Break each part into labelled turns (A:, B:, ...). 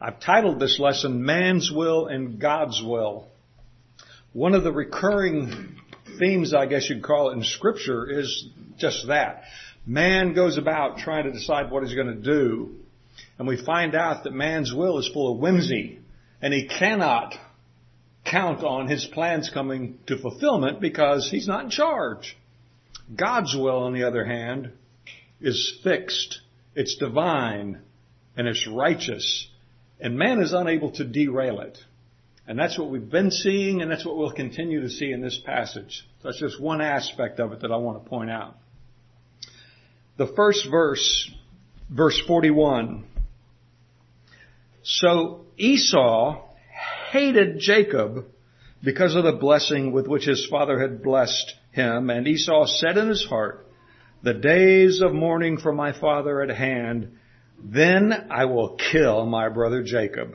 A: I've titled this lesson, Man's Will and God's Will. One of the recurring themes, I guess you'd call it in scripture, is just that. Man goes about trying to decide what he's going to do, and we find out that man's will is full of whimsy, and he cannot count on his plans coming to fulfillment because he's not in charge. God's will, on the other hand, is fixed, it's divine, and it's righteous, and man is unable to derail it. And that's what we've been seeing, and that's what we'll continue to see in this passage. That's just one aspect of it that I want to point out. The first verse, verse 41. So Esau hated Jacob because of the blessing with which his father had blessed him, and Esau said in his heart, the days of mourning for my father at hand, then I will kill my brother Jacob.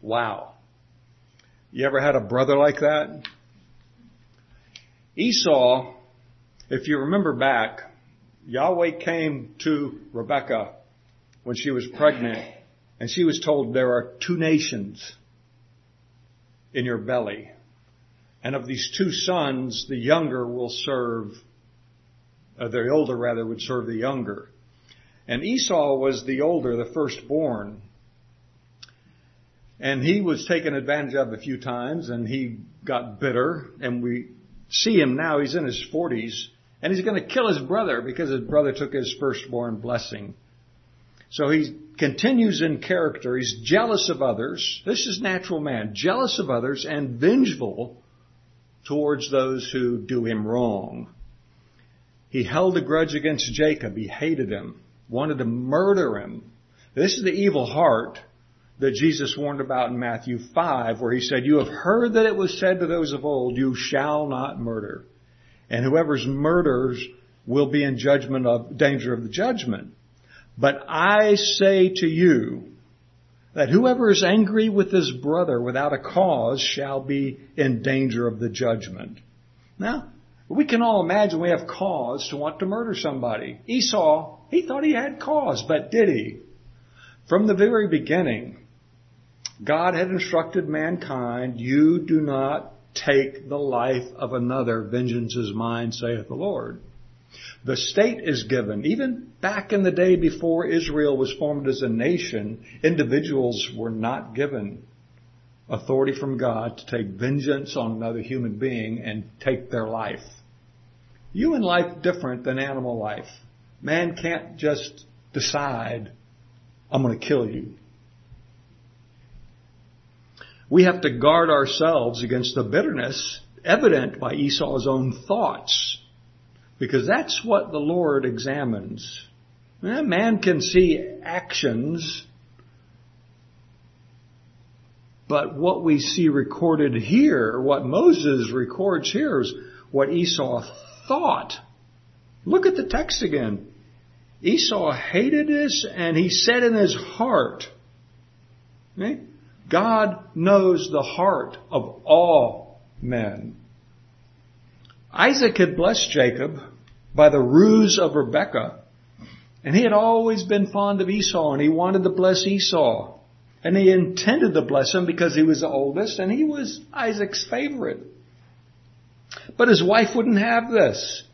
A: Wow. You ever had a brother like that? Esau, if you remember back, Yahweh came to Rebekah when she was pregnant and she was told there are two nations in your belly. And of these two sons, the younger will serve, uh, the older rather would serve the younger. And Esau was the older, the firstborn. And he was taken advantage of a few times and he got bitter and we see him now, he's in his forties and he's going to kill his brother because his brother took his firstborn blessing. So he continues in character. He's jealous of others. This is natural man. Jealous of others and vengeful towards those who do him wrong. He held a grudge against Jacob. He hated him, wanted to murder him. This is the evil heart that Jesus warned about in Matthew 5 where he said, you have heard that it was said to those of old, you shall not murder. And whoever's murders will be in judgment of, danger of the judgment. But I say to you that whoever is angry with his brother without a cause shall be in danger of the judgment. Now, we can all imagine we have cause to want to murder somebody. Esau, he thought he had cause, but did he? From the very beginning, God had instructed mankind, you do not take the life of another. Vengeance is mine, saith the Lord. The state is given. Even back in the day before Israel was formed as a nation, individuals were not given authority from God to take vengeance on another human being and take their life. Human life different than animal life. Man can't just decide, I'm going to kill you. We have to guard ourselves against the bitterness evident by Esau's own thoughts because that's what the Lord examines. Eh, man can see actions, but what we see recorded here, what Moses records here is what Esau thought. Look at the text again. Esau hated this and he said in his heart, God knows the heart of all men. Isaac had blessed Jacob by the ruse of Rebekah. And he had always been fond of Esau and he wanted to bless Esau. And he intended to bless him because he was the oldest and he was Isaac's favorite. But his wife wouldn't have this.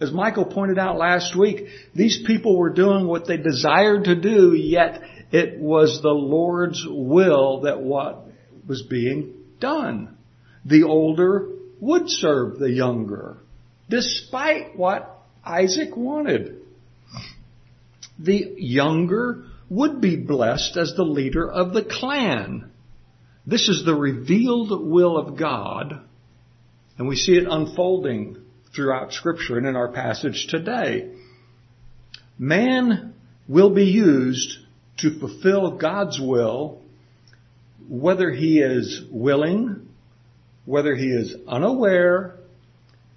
A: As Michael pointed out last week, these people were doing what they desired to do, yet it was the Lord's will that what was being done. The older would serve the younger, despite what Isaac wanted. The younger would be blessed as the leader of the clan. This is the revealed will of God, and we see it unfolding throughout scripture and in our passage today. Man will be used to fulfill God's will whether he is willing whether he is unaware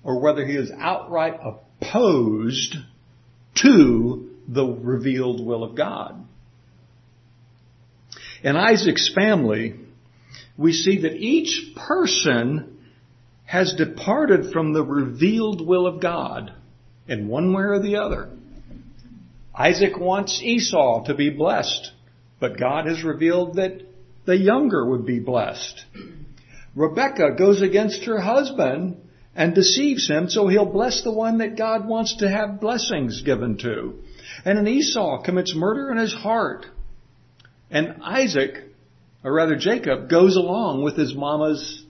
A: or whether he is outright opposed to the revealed will of God. In Isaac's family, we see that each person has departed from the revealed will of God in one way or the other. Isaac wants Esau to be blessed But God has revealed that the younger would be blessed. Rebecca goes against her husband and deceives him so he'll bless the one that God wants to have blessings given to. And an Esau commits murder in his heart. And Isaac, or rather Jacob, goes along with his mama's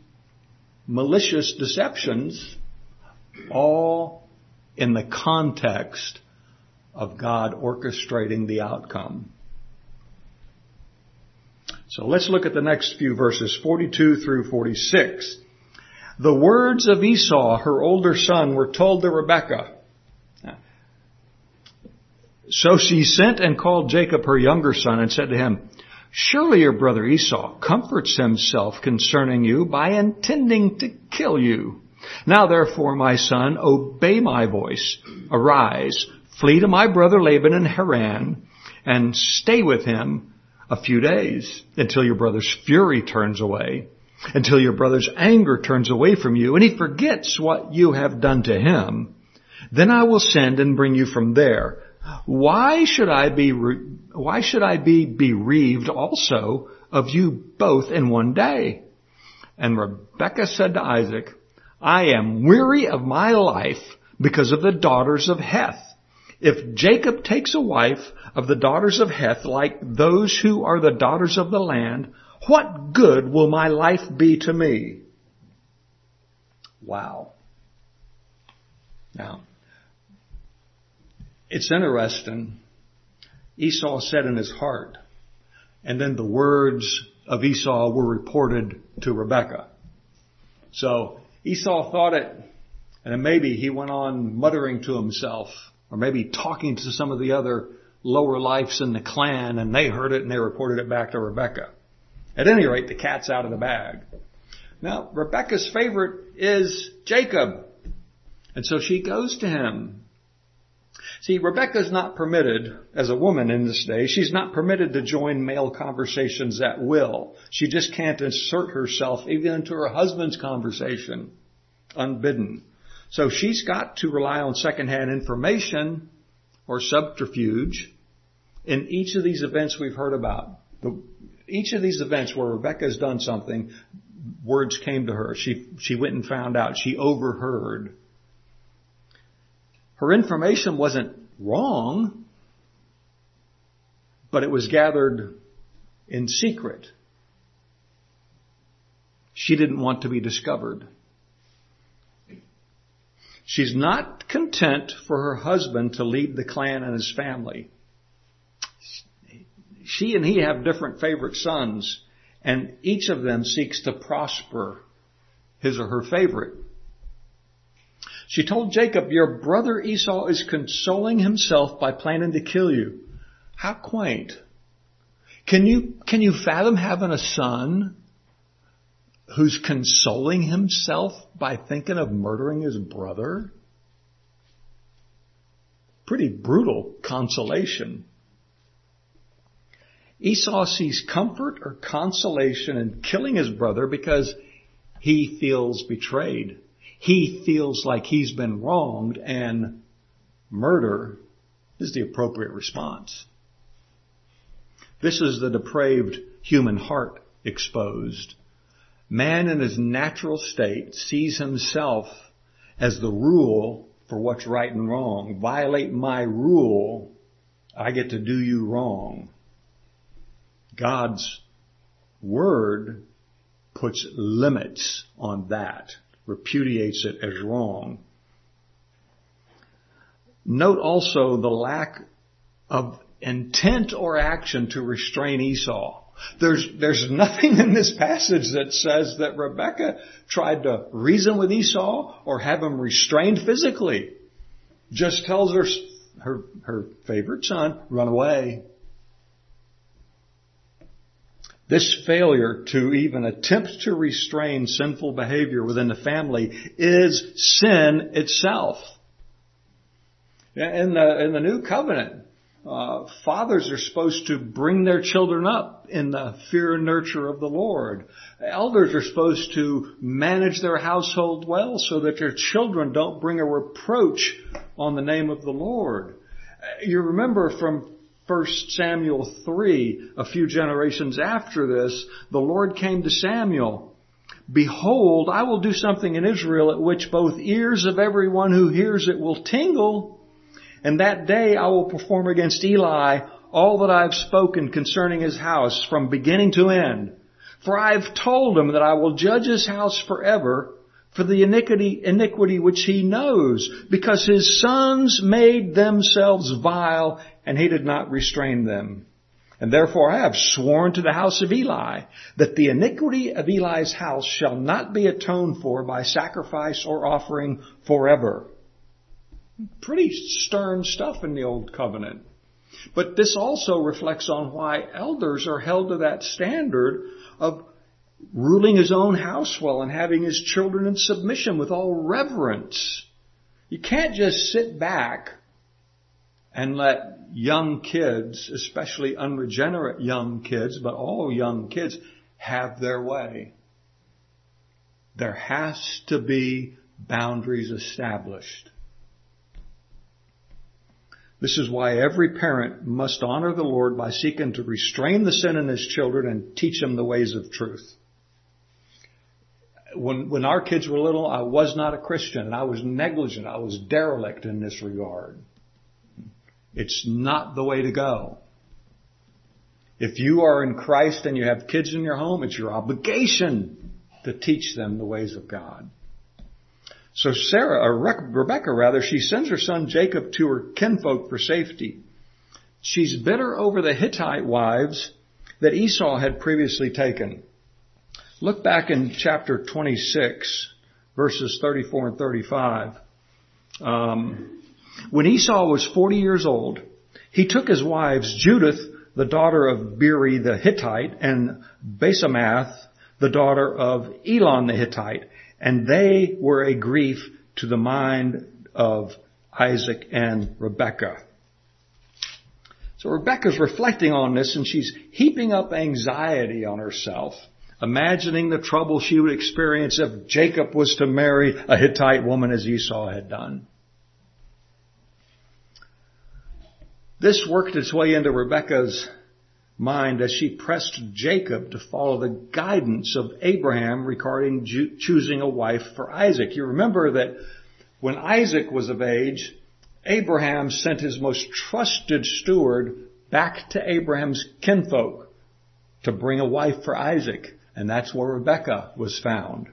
A: malicious deceptions, all in the context of God orchestrating the outcome. So let's look at the next few verses, 42 through 46. The words of Esau, her older son, were told to Rebekah. So she sent and called Jacob, her younger son, and said to him, Surely your brother Esau comforts himself concerning you by intending to kill you. Now therefore, my son, obey my voice. Arise, flee to my brother Laban in Haran, and stay with him a few days until your brother's fury turns away, until your brother's anger turns away from you, and he forgets what you have done to him. Then I will send and bring you from there why should I be, why should I be bereaved also of you both in one day? And Rebekah said to Isaac, I am weary of my life because of the daughters of Heth. If Jacob takes a wife of the daughters of Heth like those who are the daughters of the land, what good will my life be to me? Wow. Now, it's interesting. Esau said in his heart, and then the words of Esau were reported to Rebekah. So Esau thought it, and then maybe he went on muttering to himself, or maybe talking to some of the other lower lifes in the clan, and they heard it and they reported it back to Rebekah. At any rate, the cat's out of the bag. Now, Rebekah's favorite is Jacob. And so she goes to him See, Rebecca is not permitted, as a woman in this day, she's not permitted to join male conversations at will. She just can't insert herself even into her husband's conversation unbidden. So she's got to rely on secondhand information or subterfuge in each of these events we've heard about. The, each of these events where Rebecca has done something, words came to her. She, she went and found out. She overheard. Her information wasn't wrong, but it was gathered in secret. She didn't want to be discovered. She's not content for her husband to lead the clan and his family. She and he have different favorite sons, and each of them seeks to prosper his or her favorite. She told Jacob, your brother Esau is consoling himself by planning to kill you. How quaint. Can you, can you fathom having a son who's consoling himself by thinking of murdering his brother? Pretty brutal consolation. Esau sees comfort or consolation in killing his brother because he feels betrayed he feels like he's been wronged and murder is the appropriate response. This is the depraved human heart exposed. Man in his natural state sees himself as the rule for what's right and wrong. Violate my rule, I get to do you wrong. God's word puts limits on that repudiates it as wrong. Note also the lack of intent or action to restrain Esau. There's, there's nothing in this passage that says that Rebecca tried to reason with Esau or have him restrained physically. Just tells her, her, her favorite son, run away. This failure to even attempt to restrain sinful behavior within the family is sin itself. In the, in the new covenant, uh, fathers are supposed to bring their children up in the fear and nurture of the Lord. Elders are supposed to manage their household well so that their children don't bring a reproach on the name of the Lord. You remember from 1 Samuel 3, a few generations after this, the Lord came to Samuel. Behold, I will do something in Israel at which both ears of everyone who hears it will tingle. And that day I will perform against Eli all that I have spoken concerning his house from beginning to end. For I have told him that I will judge his house forever for the iniquity, iniquity which he knows, because his sons made themselves vile, and he did not restrain them. And therefore I have sworn to the house of Eli that the iniquity of Eli's house shall not be atoned for by sacrifice or offering forever. Pretty stern stuff in the Old Covenant. But this also reflects on why elders are held to that standard of ruling his own house well and having his children in submission with all reverence. You can't just sit back and let young kids, especially unregenerate young kids, but all young kids, have their way. There has to be boundaries established. This is why every parent must honor the Lord by seeking to restrain the sin in his children and teach them the ways of truth. When, when our kids were little, I was not a Christian and I was negligent. I was derelict in this regard. It's not the way to go. If you are in Christ and you have kids in your home, it's your obligation to teach them the ways of God. So Sarah, or Rebecca rather, she sends her son Jacob to her kinfolk for safety. She's bitter over the Hittite wives that Esau had previously taken. Look back in chapter 26, verses 34 and 35. Um, when Esau was 40 years old, he took his wives, Judith, the daughter of Beeri the Hittite, and Basemath, the daughter of Elon the Hittite, and they were a grief to the mind of Isaac and Rebekah. So Rebekah's reflecting on this and she's heaping up anxiety on herself, imagining the trouble she would experience if Jacob was to marry a Hittite woman as Esau had done. This worked its way into Rebekah's mind as she pressed Jacob to follow the guidance of Abraham regarding choosing a wife for Isaac. You remember that when Isaac was of age, Abraham sent his most trusted steward back to Abraham's kinfolk to bring a wife for Isaac. And that's where Rebekah was found.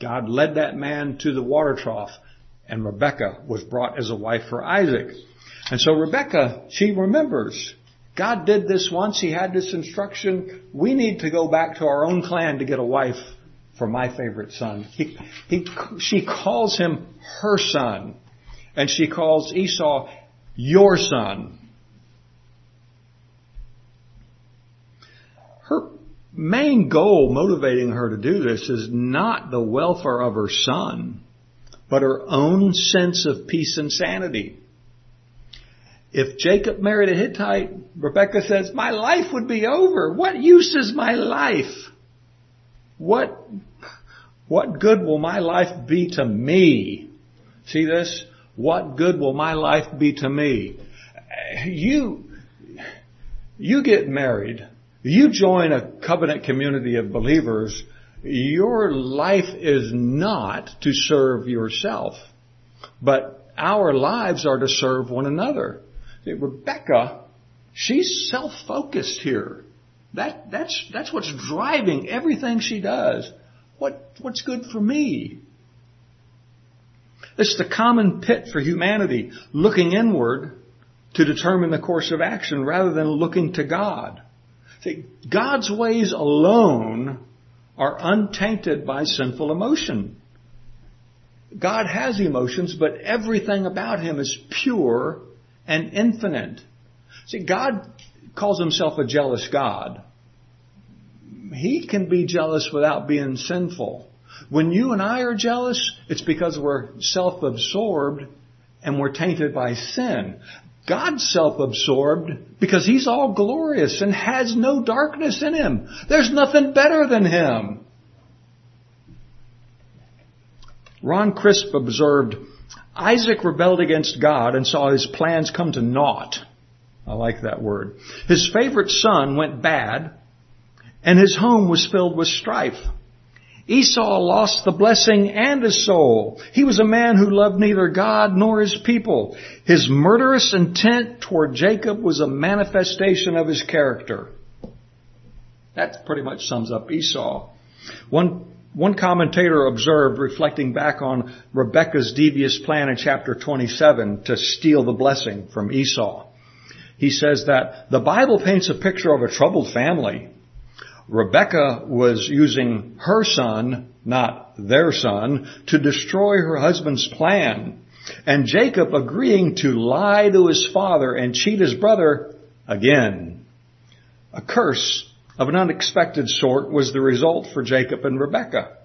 A: God led that man to the water trough and Rebekah was brought as a wife for Isaac. And so Rebecca, she remembers God did this once. He had this instruction. We need to go back to our own clan to get a wife for my favorite son. He, he, she calls him her son. And she calls Esau your son. Her main goal motivating her to do this is not the welfare of her son, but her own sense of peace and sanity. If Jacob married a Hittite, Rebecca says, my life would be over. What use is my life? What, what good will my life be to me? See this? What good will my life be to me? You, you get married. You join a covenant community of believers. Your life is not to serve yourself, but our lives are to serve one another. Rebecca, she's self-focused here. That, that's, that's what's driving everything she does. What, what's good for me? It's the common pit for humanity, looking inward to determine the course of action rather than looking to God. See, God's ways alone are untainted by sinful emotion. God has emotions, but everything about Him is pure and infinite. See, God calls himself a jealous God. He can be jealous without being sinful. When you and I are jealous, it's because we're self-absorbed and we're tainted by sin. God's self-absorbed because He's all glorious and has no darkness in Him. There's nothing better than Him. Ron Crisp observed, Isaac rebelled against God and saw his plans come to naught. I like that word. His favorite son went bad, and his home was filled with strife. Esau lost the blessing and his soul. He was a man who loved neither God nor his people. His murderous intent toward Jacob was a manifestation of his character. That pretty much sums up Esau. One, one commentator observed, reflecting back on Rebekah's devious plan in chapter 27 to steal the blessing from Esau. He says that the Bible paints a picture of a troubled family Rebecca was using her son, not their son, to destroy her husband's plan. And Jacob agreeing to lie to his father and cheat his brother again. A curse of an unexpected sort was the result for Jacob and Rebecca.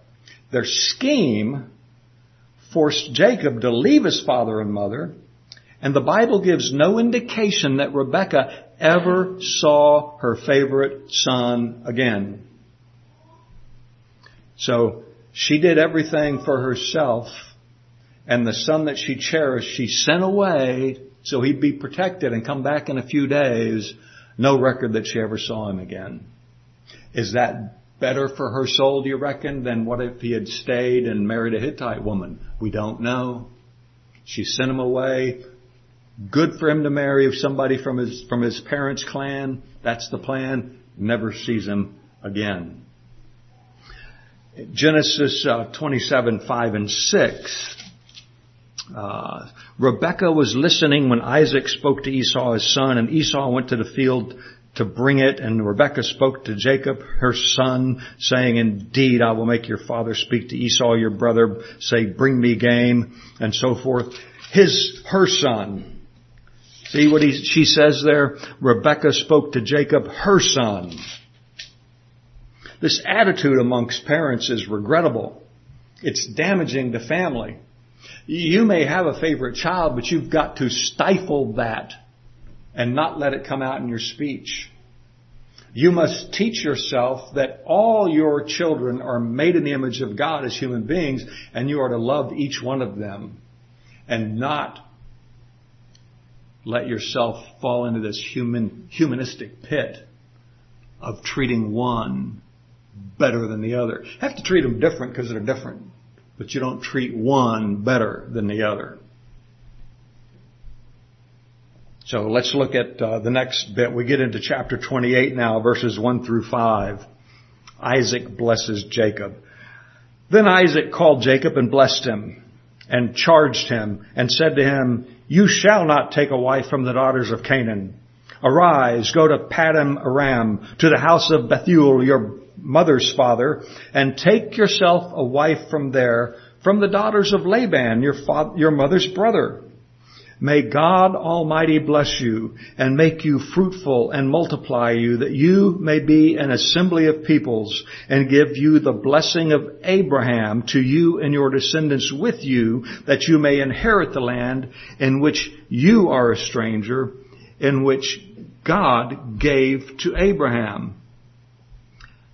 A: Their scheme forced Jacob to leave his father and mother, and the Bible gives no indication that Rebecca ever saw her favorite son again. So she did everything for herself and the son that she cherished, she sent away so he'd be protected and come back in a few days. No record that she ever saw him again. Is that better for her soul, do you reckon, than what if he had stayed and married a Hittite woman? We don't know. She sent him away good for him to marry somebody from his from his parents' clan. That's the plan. Never sees him again. Genesis uh, 27, 5 and 6. Uh, Rebecca was listening when Isaac spoke to Esau, his son, and Esau went to the field to bring it, and Rebecca spoke to Jacob, her son, saying, Indeed, I will make your father speak to Esau, your brother, say, Bring me game, and so forth. His, her son, See what he, she says there? Rebecca spoke to Jacob, her son. This attitude amongst parents is regrettable. It's damaging to family. You may have a favorite child, but you've got to stifle that and not let it come out in your speech. You must teach yourself that all your children are made in the image of God as human beings and you are to love each one of them and not let yourself fall into this human, humanistic pit of treating one better than the other. You have to treat them different because they're different, but you don't treat one better than the other. So let's look at uh, the next bit. We get into chapter 28 now, verses 1 through 5. Isaac blesses Jacob. Then Isaac called Jacob and blessed him and charged him and said to him, you shall not take a wife from the daughters of Canaan. Arise, go to Paddan Aram, to the house of Bethuel, your mother's father, and take yourself a wife from there, from the daughters of Laban, your, father, your mother's brother. May God Almighty bless you and make you fruitful and multiply you that you may be an assembly of peoples and give you the blessing of Abraham to you and your descendants with you that you may inherit the land in which you are a stranger in which God gave to Abraham.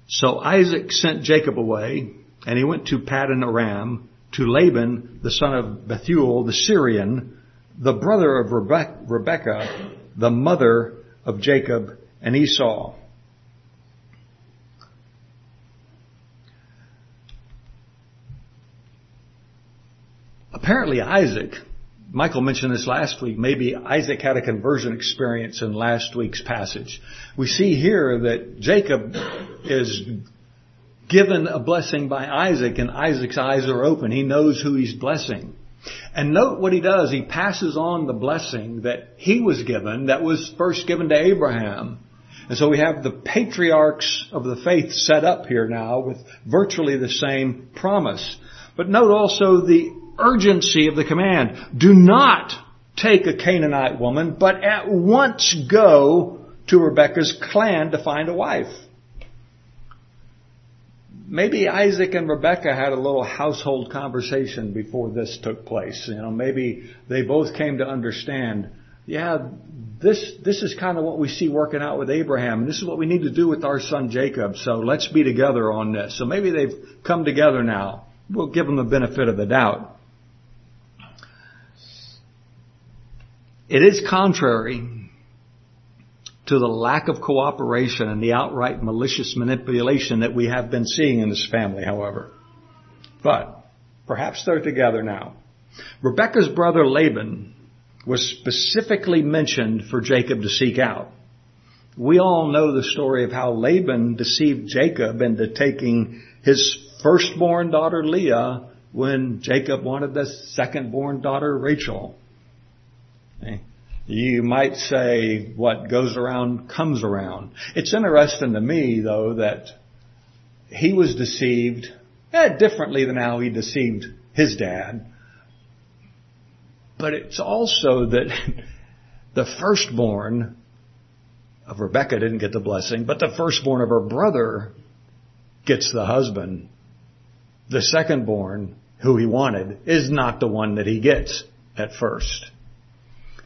A: So Isaac sent Jacob away and he went to Paddan Aram to Laban, the son of Bethuel, the Syrian, the brother of Rebekah, the mother of Jacob and Esau. Apparently Isaac, Michael mentioned this last week, maybe Isaac had a conversion experience in last week's passage. We see here that Jacob is given a blessing by Isaac and Isaac's eyes are open. He knows who he's blessing. And note what he does. He passes on the blessing that he was given, that was first given to Abraham. And so we have the patriarchs of the faith set up here now with virtually the same promise. But note also the urgency of the command. Do not take a Canaanite woman, but at once go to Rebekah's clan to find a wife maybe Isaac and Rebecca had a little household conversation before this took place. You know, maybe they both came to understand, yeah, this, this is kind of what we see working out with Abraham, and this is what we need to do with our son Jacob, so let's be together on this. So maybe they've come together now. We'll give them the benefit of the doubt. It is contrary to the lack of cooperation and the outright malicious manipulation that we have been seeing in this family, however. But perhaps they're together now. Rebecca's brother Laban was specifically mentioned for Jacob to seek out. We all know the story of how Laban deceived Jacob into taking his firstborn daughter Leah when Jacob wanted the secondborn daughter Rachel. You might say what goes around comes around. It's interesting to me though that he was deceived eh, differently than how he deceived his dad. But it's also that the firstborn of Rebecca didn't get the blessing, but the firstborn of her brother gets the husband. The secondborn, who he wanted, is not the one that he gets at first.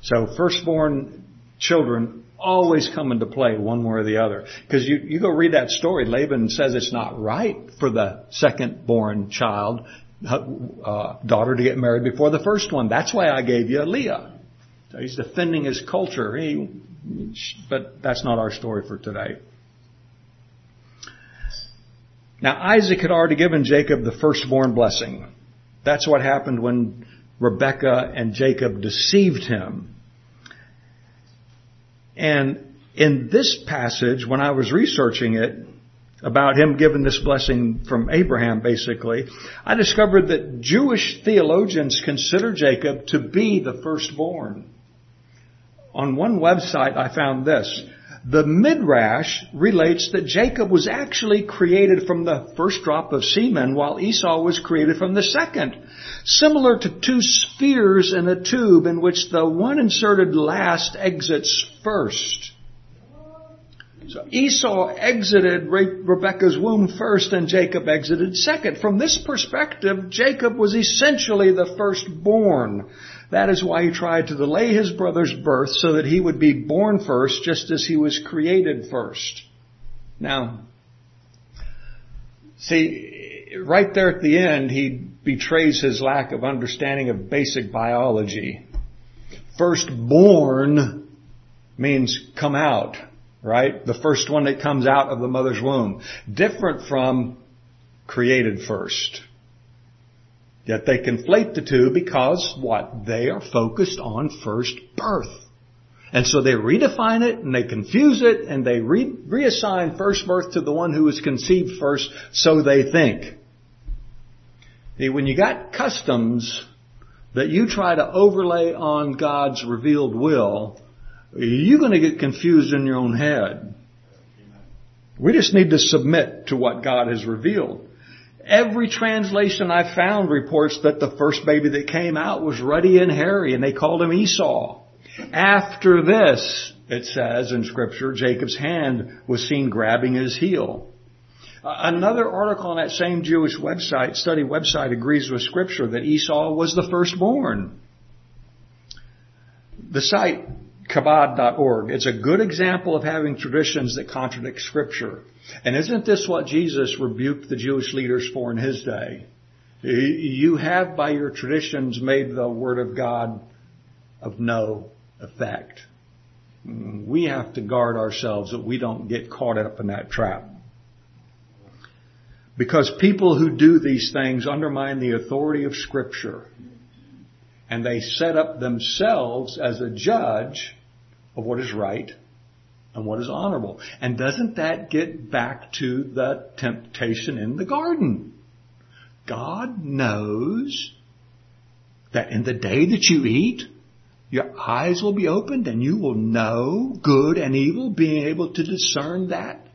A: So firstborn children always come into play one way or the other. Because you, you go read that story, Laban says it's not right for the second born child, uh, daughter to get married before the first one. That's why I gave you Leah. So he's defending his culture. He, but that's not our story for today. Now Isaac had already given Jacob the firstborn blessing. That's what happened when Rebekah and Jacob deceived him. And in this passage, when I was researching it, about him giving this blessing from Abraham basically, I discovered that Jewish theologians consider Jacob to be the firstborn. On one website I found this. The Midrash relates that Jacob was actually created from the first drop of semen while Esau was created from the second. Similar to two spheres in a tube in which the one inserted last exits first. So Esau exited Rebekah's womb first and Jacob exited second. From this perspective, Jacob was essentially the firstborn. That is why he tried to delay his brother's birth so that he would be born first just as he was created first. Now, see, right there at the end, he betrays his lack of understanding of basic biology. Firstborn means come out, right? The first one that comes out of the mother's womb. Different from created first. Yet they conflate the two because what? They are focused on first birth. And so they redefine it and they confuse it and they re- reassign first birth to the one who was conceived first, so they think. See, when you got customs that you try to overlay on God's revealed will, you're going to get confused in your own head. We just need to submit to what God has revealed. Every translation I found reports that the first baby that came out was ruddy and hairy and they called him Esau. After this, it says in scripture, Jacob's hand was seen grabbing his heel. Another article on that same Jewish website, study website agrees with scripture that Esau was the firstborn. The site Chabad.org. It's a good example of having traditions that contradict scripture. And isn't this what Jesus rebuked the Jewish leaders for in his day? You have by your traditions made the word of God of no effect. We have to guard ourselves that we don't get caught up in that trap. Because people who do these things undermine the authority of scripture. And they set up themselves as a judge of what is right and what is honorable. And doesn't that get back to the temptation in the garden? God knows that in the day that you eat, your eyes will be opened and you will know good and evil, being able to discern that.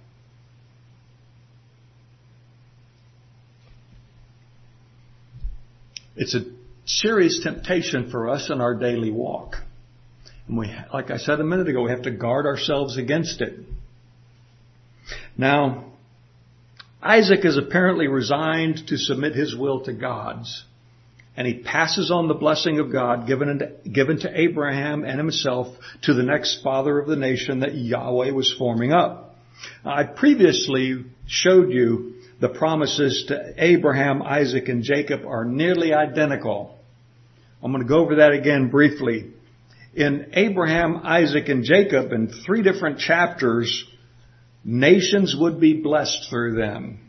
A: It's a serious temptation for us in our daily walk. And we, like I said a minute ago, we have to guard ourselves against it. Now, Isaac is apparently resigned to submit his will to God's. And he passes on the blessing of God given, given to Abraham and himself to the next father of the nation that Yahweh was forming up. I previously showed you the promises to Abraham, Isaac, and Jacob are nearly identical. I'm going to go over that again briefly. In Abraham, Isaac, and Jacob in three different chapters, nations would be blessed through them.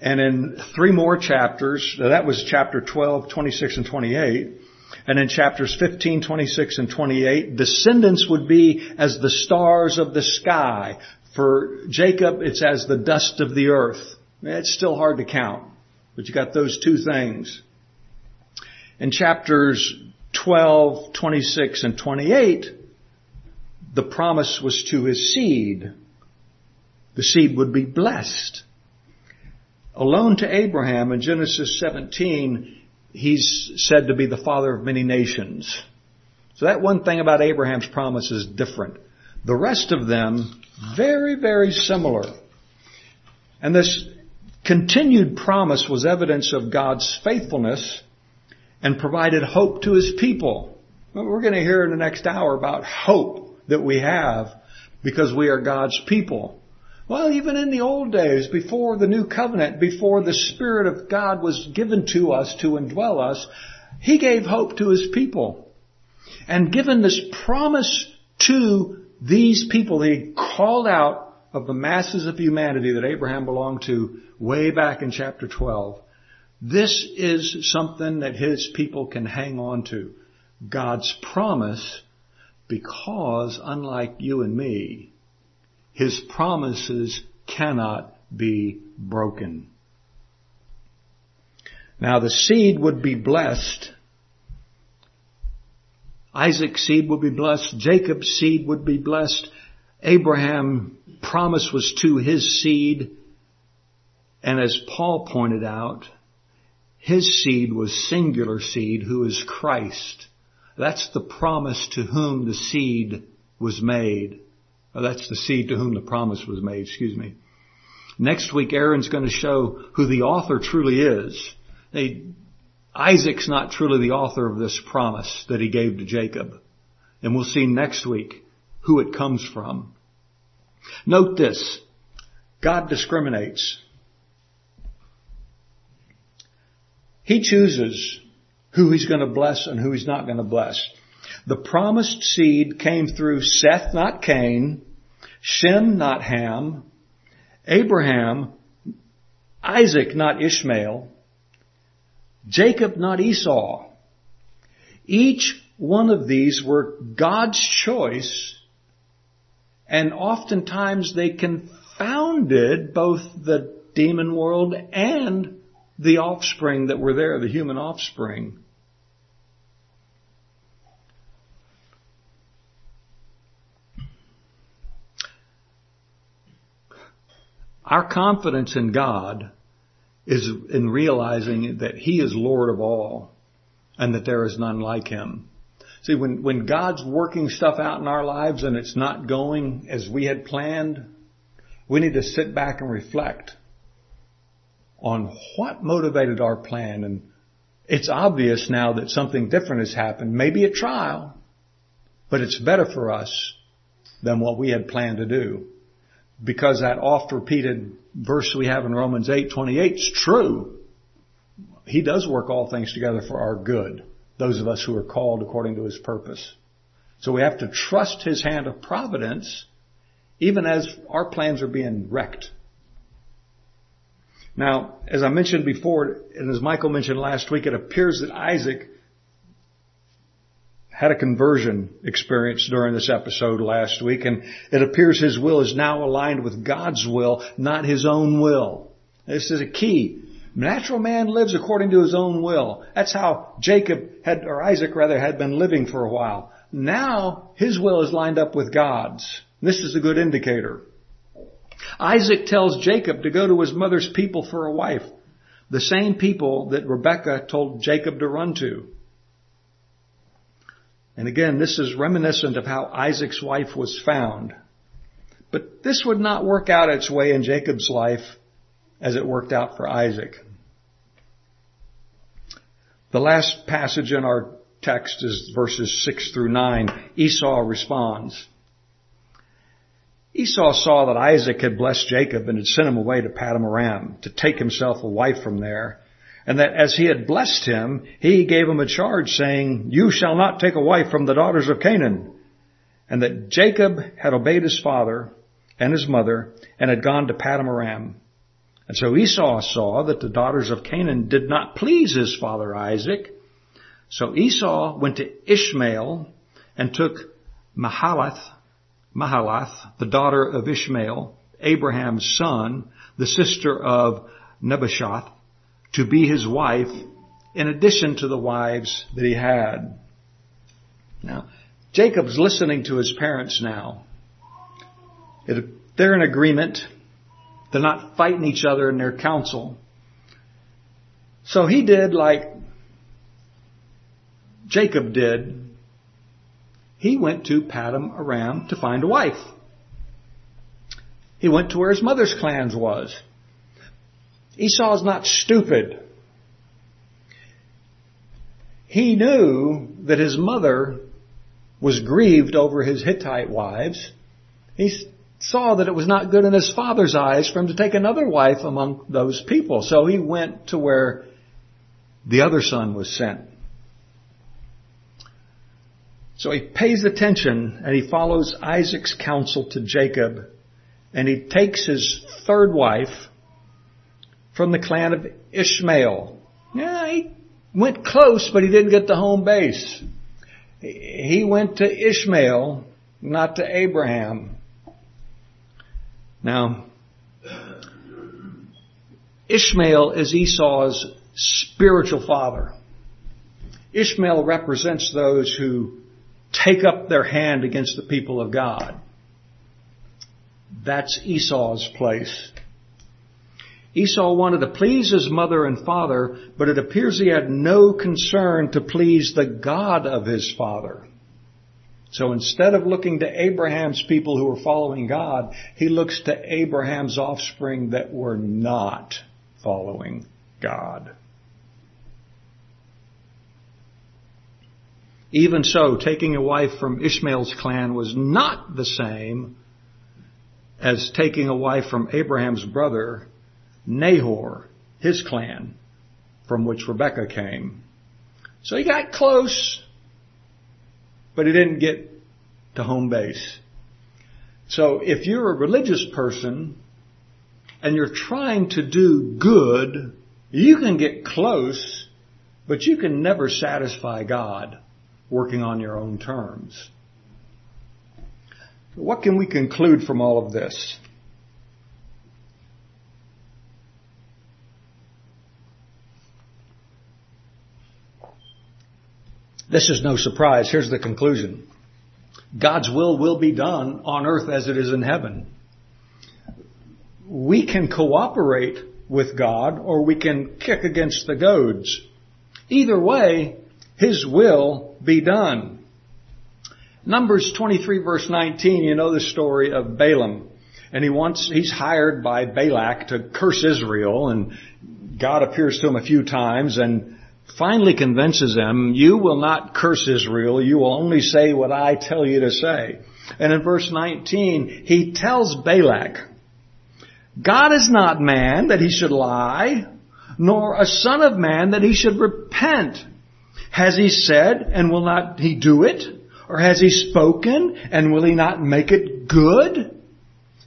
A: And in three more chapters, that was chapter 12, 26, and 28, and in chapters 15, 26, and 28, descendants would be as the stars of the sky. For Jacob, it's as the dust of the earth. Eh, it's still hard to count, but you got those two things. In chapters 12, 26, and 28, the promise was to his seed. The seed would be blessed. Alone to Abraham in Genesis 17, he's said to be the father of many nations. So that one thing about Abraham's promise is different. The rest of them, very, very similar. And this continued promise was evidence of God's faithfulness and provided hope to his people. We're going to hear in the next hour about hope that we have because we are God's people. Well, even in the old days, before the new covenant, before the Spirit of God was given to us to indwell us, He gave hope to His people. And given this promise to these people, He called out of the masses of humanity that Abraham belonged to way back in chapter 12. This is something that his people can hang on to. God's promise because unlike you and me, his promises cannot be broken. Now the seed would be blessed. Isaac's seed would be blessed. Jacob's seed would be blessed. Abraham promise was to his seed. And as Paul pointed out, his seed was singular seed who is Christ. That's the promise to whom the seed was made. Uh, that's the seed to whom the promise was made, excuse me. Next week, Aaron's going to show who the author truly is. They, Isaac's not truly the author of this promise that he gave to Jacob. And we'll see next week who it comes from. Note this. God discriminates. He chooses who he's going to bless and who he's not going to bless. The promised seed came through Seth, not Cain, Shem, not Ham, Abraham, Isaac, not Ishmael, Jacob, not Esau. Each one of these were God's choice, and oftentimes they confounded both the demon world and the offspring that were there, the human offspring. Our confidence in God is in realizing that He is Lord of all and that there is none like Him. See, when, when God's working stuff out in our lives and it's not going as we had planned, we need to sit back and reflect on what motivated our plan. And it's obvious now that something different has happened. Maybe a trial, but it's better for us than what we had planned to do. Because that oft repeated verse we have in Romans 8:28 is true. He does work all things together for our good. Those of us who are called according to his purpose. So we have to trust his hand of providence even as our plans are being wrecked now, as I mentioned before, and as Michael mentioned last week, it appears that Isaac had a conversion experience during this episode last week, and it appears his will is now aligned with God's will, not his own will. This is a key. Natural man lives according to his own will. That's how Jacob had, or Isaac rather, had been living for a while. Now, his will is lined up with God's. This is a good indicator. Isaac tells Jacob to go to his mother's people for a wife. The same people that Rebekah told Jacob to run to. And again, this is reminiscent of how Isaac's wife was found. But this would not work out its way in Jacob's life as it worked out for Isaac. The last passage in our text is verses 6 through 9. Esau responds. Esau saw that Isaac had blessed Jacob and had sent him away to Paddan Aram to take himself a wife from there. and that as he had blessed him, he gave him a charge saying, You shall not take a wife from the daughters of Canaan. And that Jacob had obeyed his father and his mother and had gone to Paddan Aram. And so Esau saw that the daughters of Canaan did not please his father Isaac. So Esau went to Ishmael and took Mahalath, Mahalath, the daughter of Ishmael, Abraham's son, the sister of Nebajoth, to be his wife in addition to the wives that he had. Now, Jacob's listening to his parents now. It, they're in agreement. They're not fighting each other in their counsel. So he did like Jacob did. He went to Paddan Aram to find a wife. He went to where his mother's clans was. Esau's not stupid. He knew that his mother was grieved over his Hittite wives. He saw that it was not good in his father's eyes for him to take another wife among those people. So he went to where the other son was sent. So he pays attention and he follows Isaac's counsel to Jacob and he takes his third wife from the clan of Ishmael. Yeah, he went close, but he didn't get the home base. He went to Ishmael, not to Abraham. Now, Ishmael is Esau's spiritual father. Ishmael represents those who take up their hand against the people of God. That's Esau's place. Esau wanted to please his mother and father, but it appears he had no concern to please the God of his father. So instead of looking to Abraham's people who were following God, he looks to Abraham's offspring that were not following God. Even so, taking a wife from Ishmael's clan was not the same as taking a wife from Abraham's brother, Nahor, his clan, from which Rebekah came. So he got close, but he didn't get to home base. So if you're a religious person and you're trying to do good, you can get close, but you can never satisfy God working on your own terms. What can we conclude from all of this? This is no surprise. Here's the conclusion. God's will will be done on earth as it is in heaven. We can cooperate with God or we can kick against the goads. Either way, His will be done. Numbers 23 verse 19, you know the story of Balaam. And he wants, he's hired by Balak to curse Israel and God appears to him a few times and finally convinces him, you will not curse Israel, you will only say what I tell you to say. And in verse 19, he tells Balak, God is not man that he should lie, nor a son of man that he should repent. Has he said and will not he do it? Or has he spoken and will he not make it good?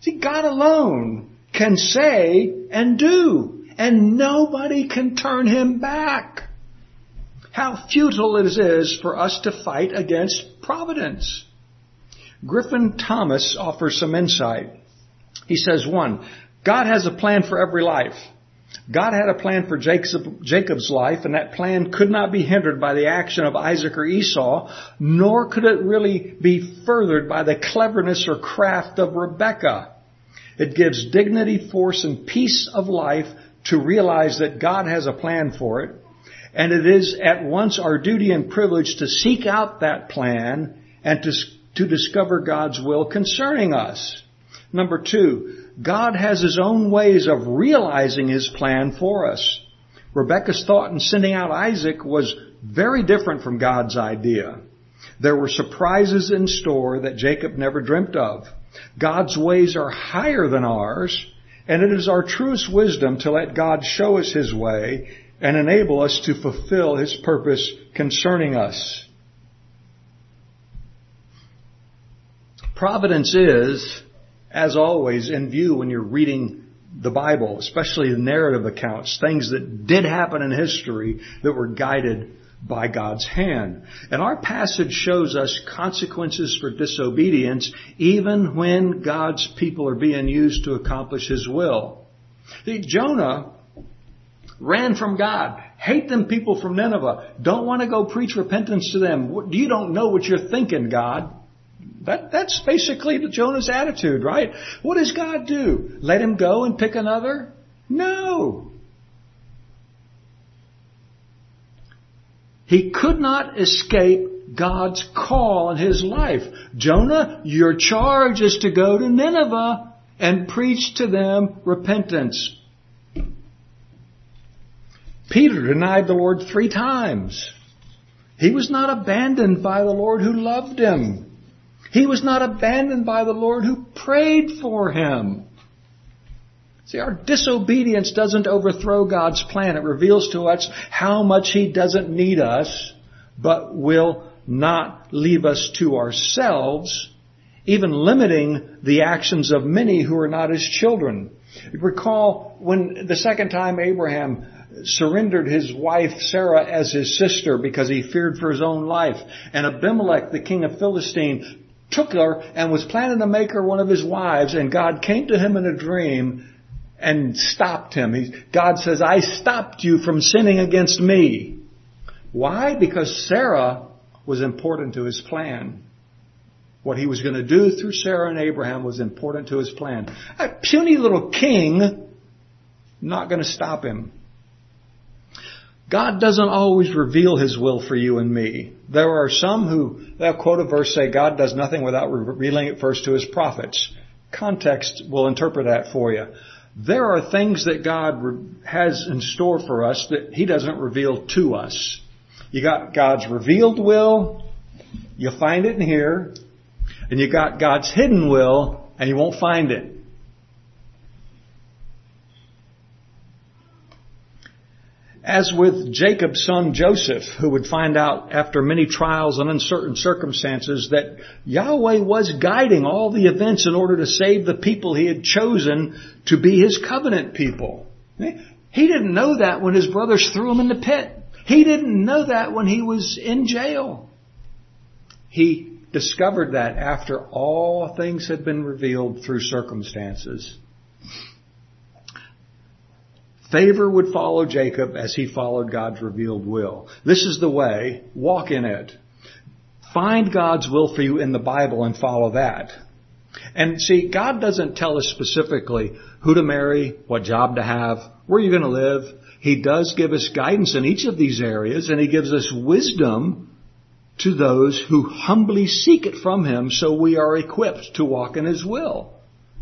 A: See, God alone can say and do, and nobody can turn him back. How futile it is for us to fight against providence. Griffith Thomas offers some insight. He says, one, God has a plan for every life. God had a plan for Jacob's life, and that plan could not be hindered by the action of Isaac or Esau, nor could it really be furthered by the cleverness or craft of Rebekah. It gives dignity, force, and peace of life to realize that God has a plan for it, and it is at once our duty and privilege to seek out that plan and to, to discover God's will concerning us. Number two, God has His own ways of realizing His plan for us. Rebecca's thought in sending out Isaac was very different from God's idea. There were surprises in store that Jacob never dreamt of. God's ways are higher than ours, and it is our truest wisdom to let God show us His way and enable us to fulfill His purpose concerning us. Providence is, as always, in view when you're reading the Bible, especially the narrative accounts, things that did happen in history that were guided by God's hand. And our passage shows us consequences for disobedience even when God's people are being used to accomplish His will. See, Jonah ran from God. Hate them people from Nineveh. Don't want to go preach repentance to them. You don't know what you're thinking, God. That, that's basically Jonah's attitude, right? What does God do? Let him go and pick another? No. He could not escape God's call in his life. Jonah, your charge is to go to Nineveh and preach to them repentance. Peter denied the Lord three times. He was not abandoned by the Lord who loved him. He was not abandoned by the Lord who prayed for him. See, our disobedience doesn't overthrow God's plan. It reveals to us how much He doesn't need us, but will not leave us to ourselves, even limiting the actions of many who are not His children. Recall when the second time Abraham surrendered his wife Sarah as his sister because he feared for his own life. And Abimelech, the king of Philistine, took her and was planning to make her one of his wives. And God came to him in a dream and stopped him. He, God says, I stopped you from sinning against me. Why? Because Sarah was important to his plan. What he was going to do through Sarah and Abraham was important to his plan. A puny little king, not going to stop him. God doesn't always reveal His will for you and me. There are some who, they'll quote a verse say, God does nothing without revealing it first to His prophets. Context will interpret that for you. There are things that God has in store for us that He doesn't reveal to us. You got God's revealed will, you'll find it in here, and you got God's hidden will, and you won't find it. As with Jacob's son Joseph, who would find out after many trials and uncertain circumstances that Yahweh was guiding all the events in order to save the people he had chosen to be his covenant people. He didn't know that when his brothers threw him in the pit. He didn't know that when he was in jail. He discovered that after all things had been revealed through circumstances. Favor would follow Jacob as he followed God's revealed will. This is the way. Walk in it. Find God's will for you in the Bible and follow that. And see, God doesn't tell us specifically who to marry, what job to have, where you're going to live. He does give us guidance in each of these areas and He gives us wisdom to those who humbly seek it from Him so we are equipped to walk in His will.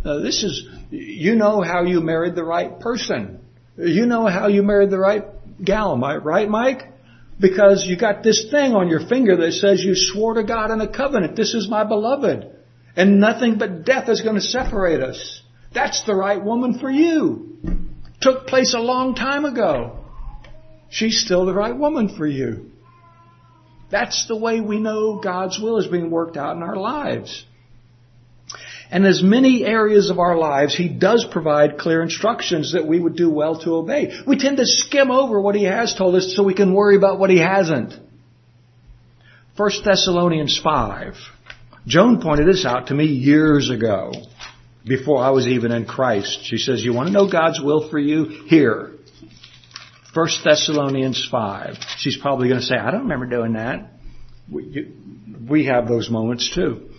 A: Now, this is, you know how you married the right person. You know how you married the right gal, right, Mike? Because you got this thing on your finger that says you swore to God in a covenant. This is my beloved. And nothing but death is going to separate us. That's the right woman for you. Took place a long time ago. She's still the right woman for you. That's the way we know God's will is being worked out in our lives. And as many areas of our lives, He does provide clear instructions that we would do well to obey. We tend to skim over what He has told us so we can worry about what He hasn't. 1 Thessalonians 5. Joan pointed this out to me years ago, before I was even in Christ. She says, you want to know God's will for you? Here. 1 Thessalonians 5. She's probably going to say, I don't remember doing that. We, we have those moments too.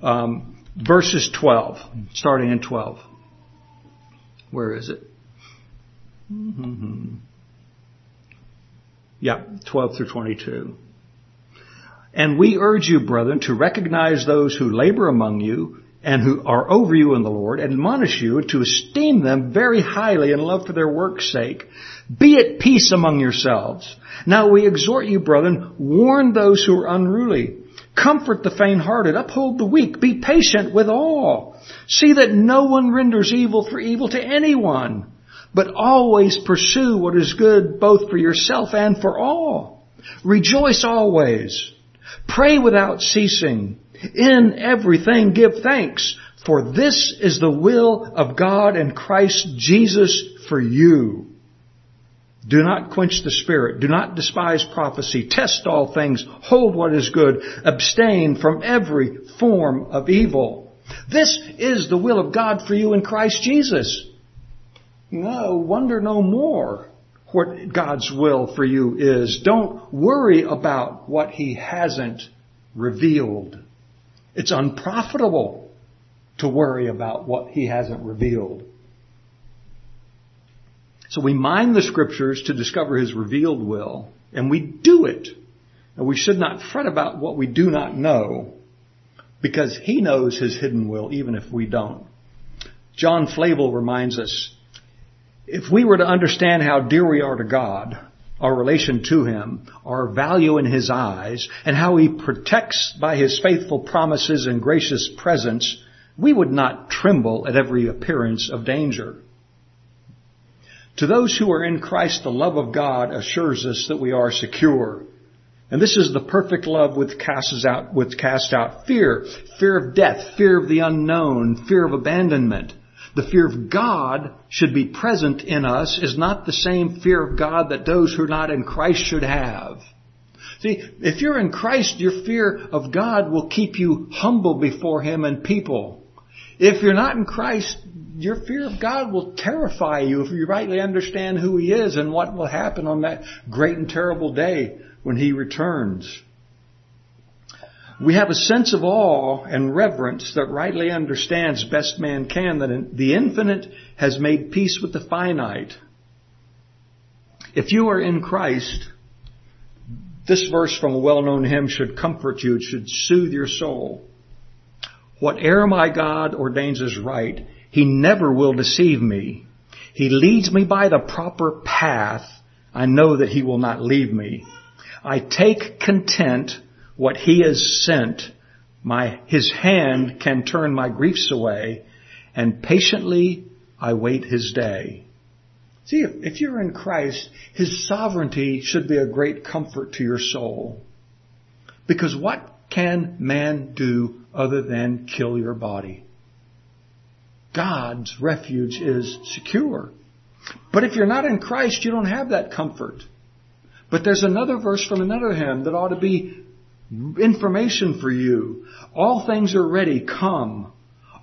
A: Um, verses 12, starting in 12. Where is it? Mm-hmm. Yeah, 12 through 22. And we urge you, brethren, to recognize those who labor among you and who are over you in the Lord, and admonish you to esteem them very highly in love for their work's sake. Be at peace among yourselves. Now we exhort you, brethren, warn those who are unruly Comfort the faint-hearted, uphold the weak, be patient with all. See that no one renders evil for evil to anyone, But always pursue what is good both for yourself and for all. Rejoice always. Pray without ceasing. In everything give thanks, for this is the will of God and Christ Jesus for you. Do not quench the spirit. Do not despise prophecy. Test all things. Hold what is good. Abstain from every form of evil. This is the will of God for you in Christ Jesus. No, wonder no more what God's will for you is. Don't worry about what He hasn't revealed. It's unprofitable to worry about what He hasn't revealed. So we mine the scriptures to discover His revealed will, and we do it. And we should not fret about what we do not know, because He knows His hidden will, even if we don't. John Flavel reminds us, if we were to understand how dear we are to God, our relation to Him, our value in His eyes, and how He protects by His faithful promises and gracious presence, we would not tremble at every appearance of danger. To those who are in Christ, the love of God assures us that we are secure. And this is the perfect love which casts out, which casts out fear. Fear of death, fear of the unknown, fear of abandonment. The fear of God should be present in us is not the same fear of God that those who are not in Christ should have. See, if you're in Christ, your fear of God will keep you humble before Him and people. If you're not in Christ, your fear of God will terrify you if you rightly understand who He is and what will happen on that great and terrible day when He returns. We have a sense of awe and reverence that rightly understands best man can that the infinite has made peace with the finite. If you are in Christ, this verse from a well-known hymn should comfort you. It should soothe your soul. Whate'er my God ordains is right, He never will deceive me. He leads me by the proper path. I know that He will not leave me. I take content what He has sent. My, His hand can turn my griefs away and patiently I wait His day. See, if, if you're in Christ, His sovereignty should be a great comfort to your soul. Because what can man do other than kill your body? God's refuge is secure. But if you're not in Christ, you don't have that comfort. But there's another verse from another hymn that ought to be information for you. All things are ready. Come.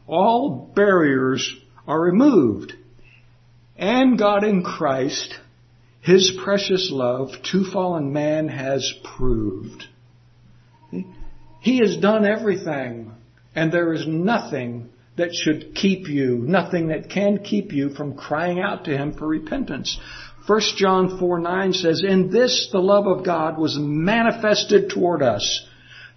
A: All barriers are removed. And God in Christ, His precious love to fallen man has proved. He has done everything, and there is nothing that should keep you, nothing that can keep you from crying out to Him for repentance. 1 John 4 9 says, In this the love of God was manifested toward us,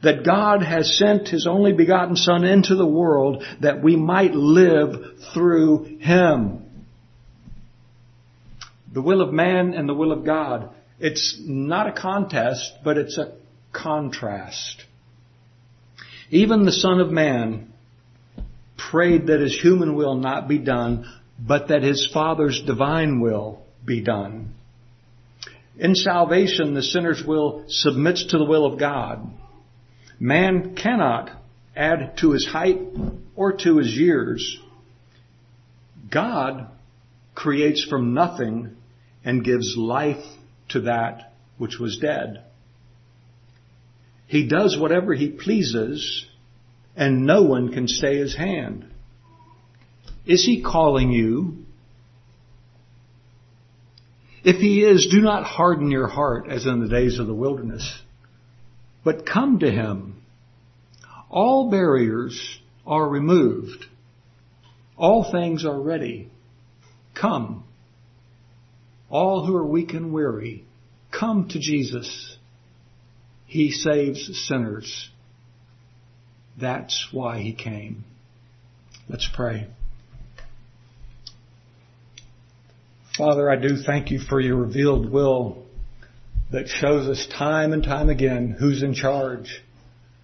A: that God has sent His only begotten Son into the world that we might live through Him. The will of man and the will of God. It's not a contest, but it's a contrast. Even the Son of Man prayed that his human will not be done, but that his Father's divine will be done. In salvation, the sinner's will submits to the will of God. Man cannot add to his height or to his years. God creates from nothing and gives life to that which was dead. He does whatever he pleases, and no one can stay his hand. Is he calling you? If he is, do not harden your heart as in the days of the wilderness, but come to him. All barriers are removed. All things are ready. Come. All who are weak and weary, come to Jesus. He saves sinners. That's why he came. Let's pray. Father, I do thank you for your revealed will that shows us time and time again who's in charge.